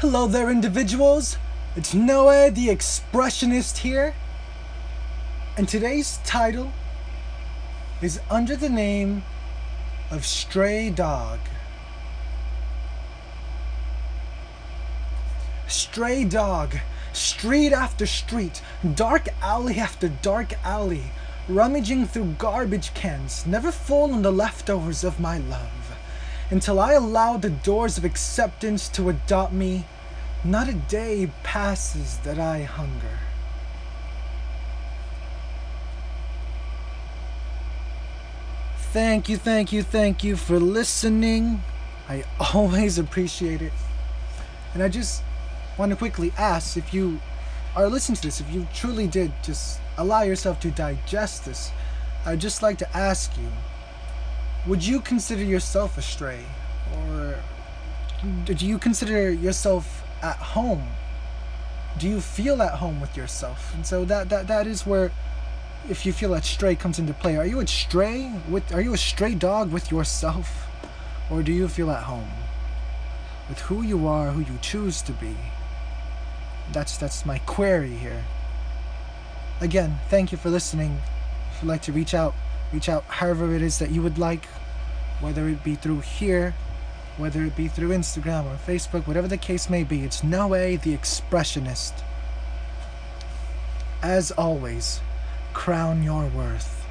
Hello there, individuals. It's Noah the Expressionist here. And today's title is under the name of Stray Dog. Stray dog, street after street, dark alley after dark alley, rummaging through garbage cans, never full on the leftovers of my love until I allow the doors of acceptance to adopt me, not a day passes that I hunger. Thank you, thank you, thank you for listening. I always appreciate it. And I just want to quickly ask if you are listening to this, if you truly did just allow yourself to digest this, I'd just like to ask you would you consider yourself a stray? Or do you consider yourself at home? Do you feel at home with yourself? And so that, that, that is where if you feel that stray comes into play. Are you a stray with are you a stray dog with yourself? Or do you feel at home? With who you are, who you choose to be. That's that's my query here. Again, thank you for listening. If you'd like to reach out, reach out however it is that you would like, whether it be through here, whether it be through Instagram or Facebook, whatever the case may be. It's Noe the Expressionist. As always, crown your worth.